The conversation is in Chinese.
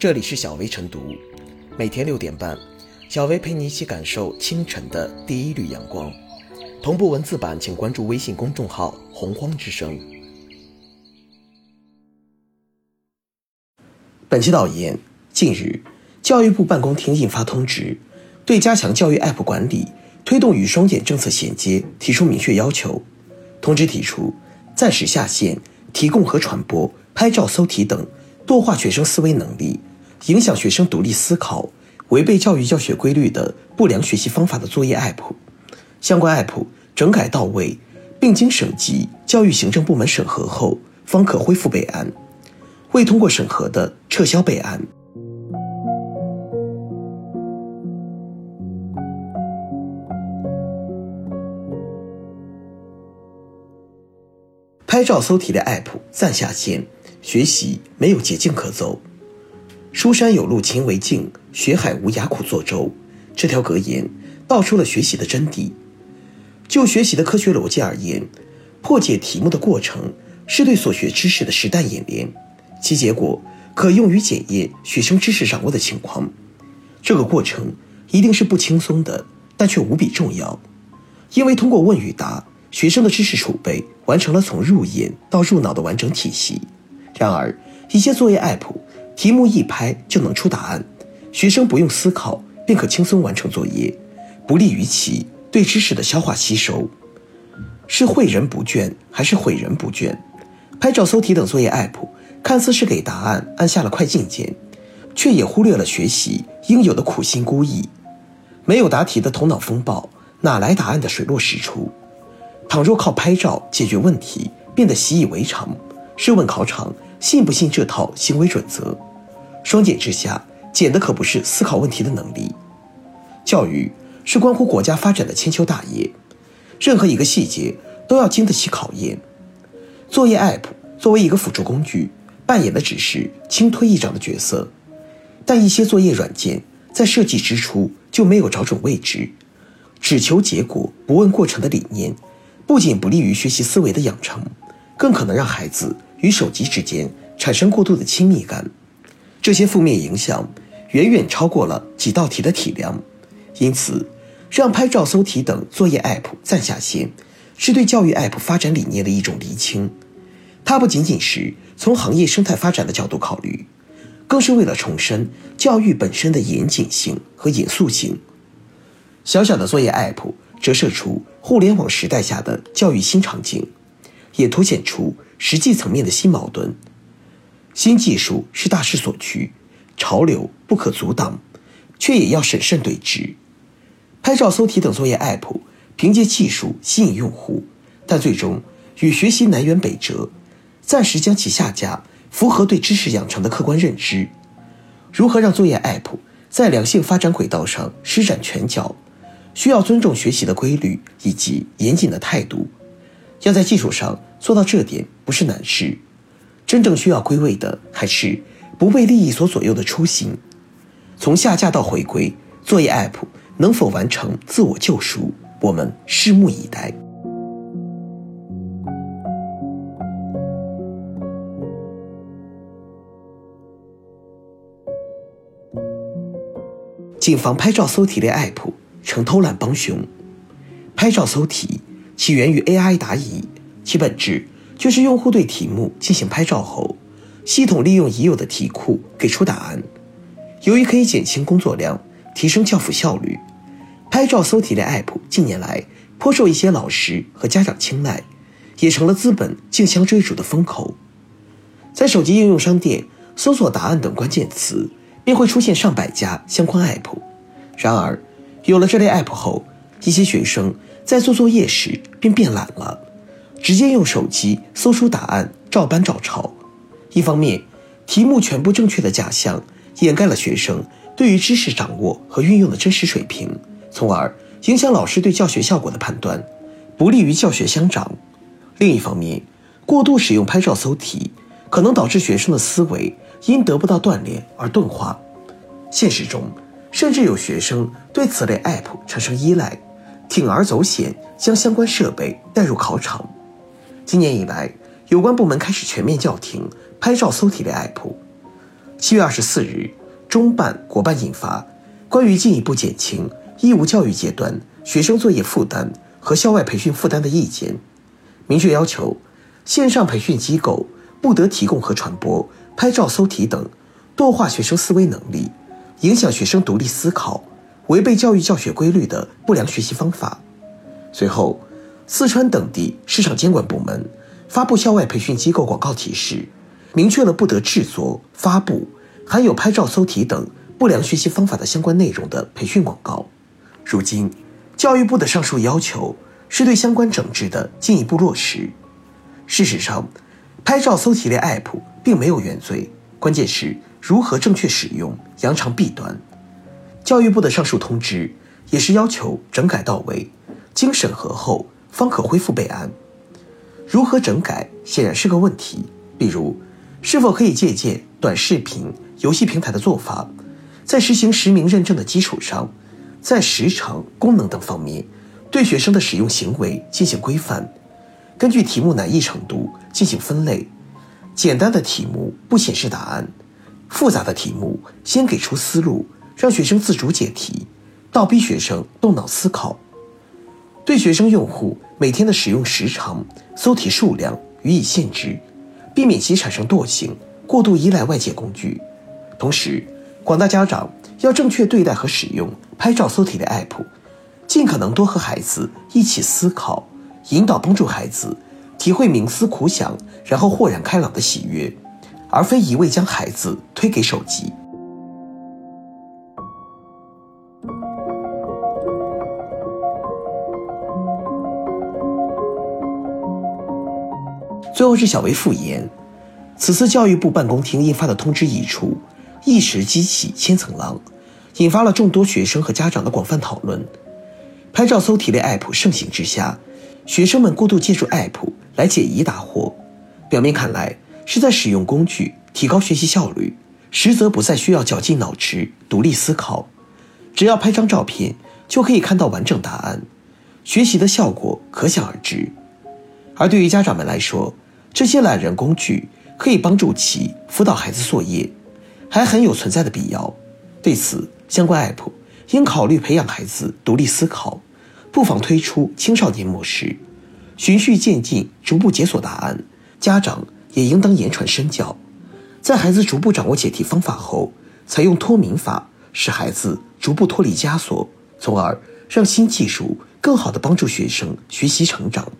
这里是小薇晨读，每天六点半，小薇陪你一起感受清晨的第一缕阳光。同步文字版，请关注微信公众号“洪荒之声”。本期导言：近日，教育部办公厅印发通知，对加强教育 App 管理、推动与双减政策衔接提出明确要求。通知提出，暂时下线提供和传播拍照、搜题等弱化学生思维能力。影响学生独立思考、违背教育教学规律的不良学习方法的作业 App，相关 App 整改到位，并经省级教育行政部门审核后，方可恢复备案。未通过审核的，撤销备案。拍照搜题的 App 暂下线，学习没有捷径可走。书山有路勤为径，学海无涯苦作舟。这条格言道出了学习的真谛。就学习的科学逻辑而言，破解题目的过程是对所学知识的实弹演练，其结果可用于检验学生知识掌握的情况。这个过程一定是不轻松的，但却无比重要，因为通过问与答，学生的知识储备完成了从入眼到入脑的完整体系。然而，一些作业 App。题目一拍就能出答案，学生不用思考便可轻松完成作业，不利于其对知识的消化吸收。是诲人不倦还是毁人不倦？拍照搜题等作业 app 看似是给答案按下了快进键，却也忽略了学习应有的苦心孤诣。没有答题的头脑风暴，哪来答案的水落石出？倘若靠拍照解决问题变得习以为常，试问考场信不信这套行为准则？双减之下，减的可不是思考问题的能力。教育是关乎国家发展的千秋大业，任何一个细节都要经得起考验。作业 App 作为一个辅助工具，扮演的只是轻推一掌的角色。但一些作业软件在设计之初就没有找准位置，只求结果不问过程的理念，不仅不利于学习思维的养成，更可能让孩子与手机之间产生过度的亲密感。这些负面影响远远超过了几道题的体量，因此，让拍照、搜题等作业 App 暂下线，是对教育 App 发展理念的一种厘清。它不仅仅是从行业生态发展的角度考虑，更是为了重申教育本身的严谨性和严肃性。小小的作业 App 折射出互联网时代下的教育新场景，也凸显出实际层面的新矛盾。新技术是大势所趋，潮流不可阻挡，却也要审慎对峙。拍照、搜题等作业 App 凭借技术吸引用户，但最终与学习南辕北辙，暂时将其下架，符合对知识养成的客观认知。如何让作业 App 在良性发展轨道上施展拳脚，需要尊重学习的规律以及严谨的态度。要在技术上做到这点，不是难事。真正需要归位的，还是不被利益所左右的初心。从下架到回归，作业 App 能否完成自我救赎，我们拭目以待。谨防拍照搜题类 App 成偷懒帮凶。拍照搜题起源于 AI 答疑，其本质。就是用户对题目进行拍照后，系统利用已有的题库给出答案。由于可以减轻工作量，提升教辅效率，拍照搜题类 App 近年来颇受一些老师和家长青睐，也成了资本竞相追逐的风口。在手机应用商店搜索“答案”等关键词，便会出现上百家相关 App。然而，有了这类 App 后，一些学生在做作业时便变懒了。直接用手机搜出答案，照搬照抄。一方面，题目全部正确的假象掩盖了学生对于知识掌握和运用的真实水平，从而影响老师对教学效果的判断，不利于教学相长。另一方面，过度使用拍照搜题，可能导致学生的思维因得不到锻炼而钝化。现实中，甚至有学生对此类 App 产生依赖，铤而走险将相关设备带入考场。今年以来，有关部门开始全面叫停拍照搜题类 app。七月二十四日，中办、国办印发《关于进一步减轻义务教育阶段学生作业负担和校外培训负担的意见》，明确要求，线上培训机构不得提供和传播拍照、搜题等弱化学生思维能力、影响学生独立思考、违背教育教学规律的不良学习方法。随后，四川等地市场监管部门发布校外培训机构广告提示。明确了不得制作、发布含有拍照、搜题等不良学习方法的相关内容的培训广告。如今，教育部的上述要求是对相关整治的进一步落实。事实上，拍照、搜题类 App 并没有原罪，关键是如何正确使用，扬长避短。教育部的上述通知也是要求整改到位，经审核后方可恢复备案。如何整改显然是个问题，比如。是否可以借鉴短视频、游戏平台的做法，在实行实名认证的基础上，在时长、功能等方面对学生的使用行为进行规范，根据题目难易程度进行分类。简单的题目不显示答案，复杂的题目先给出思路，让学生自主解题，倒逼学生动脑思考。对学生用户每天的使用时长、搜题数量予以限制。避免其产生惰性，过度依赖外界工具。同时，广大家长要正确对待和使用拍照搜题的 app，尽可能多和孩子一起思考，引导帮助孩子体会冥思苦想，然后豁然开朗的喜悦，而非一味将孩子推给手机。最后是小薇复言，此次教育部办公厅印发的通知一出，一时激起千层浪，引发了众多学生和家长的广泛讨论。拍照搜题类 app 盛行之下，学生们过度借助 app 来解疑答惑，表面看来是在使用工具提高学习效率，实则不再需要绞尽脑汁独立思考，只要拍张照片就可以看到完整答案，学习的效果可想而知。而对于家长们来说，这些懒人工具可以帮助其辅导孩子作业，还很有存在的必要。对此，相关 app 应考虑培养孩子独立思考，不妨推出青少年模式，循序渐进，逐步解锁答案。家长也应当言传身教，在孩子逐步掌握解题方法后，采用脱敏法，使孩子逐步脱离枷锁，从而让新技术更好地帮助学生学习成长。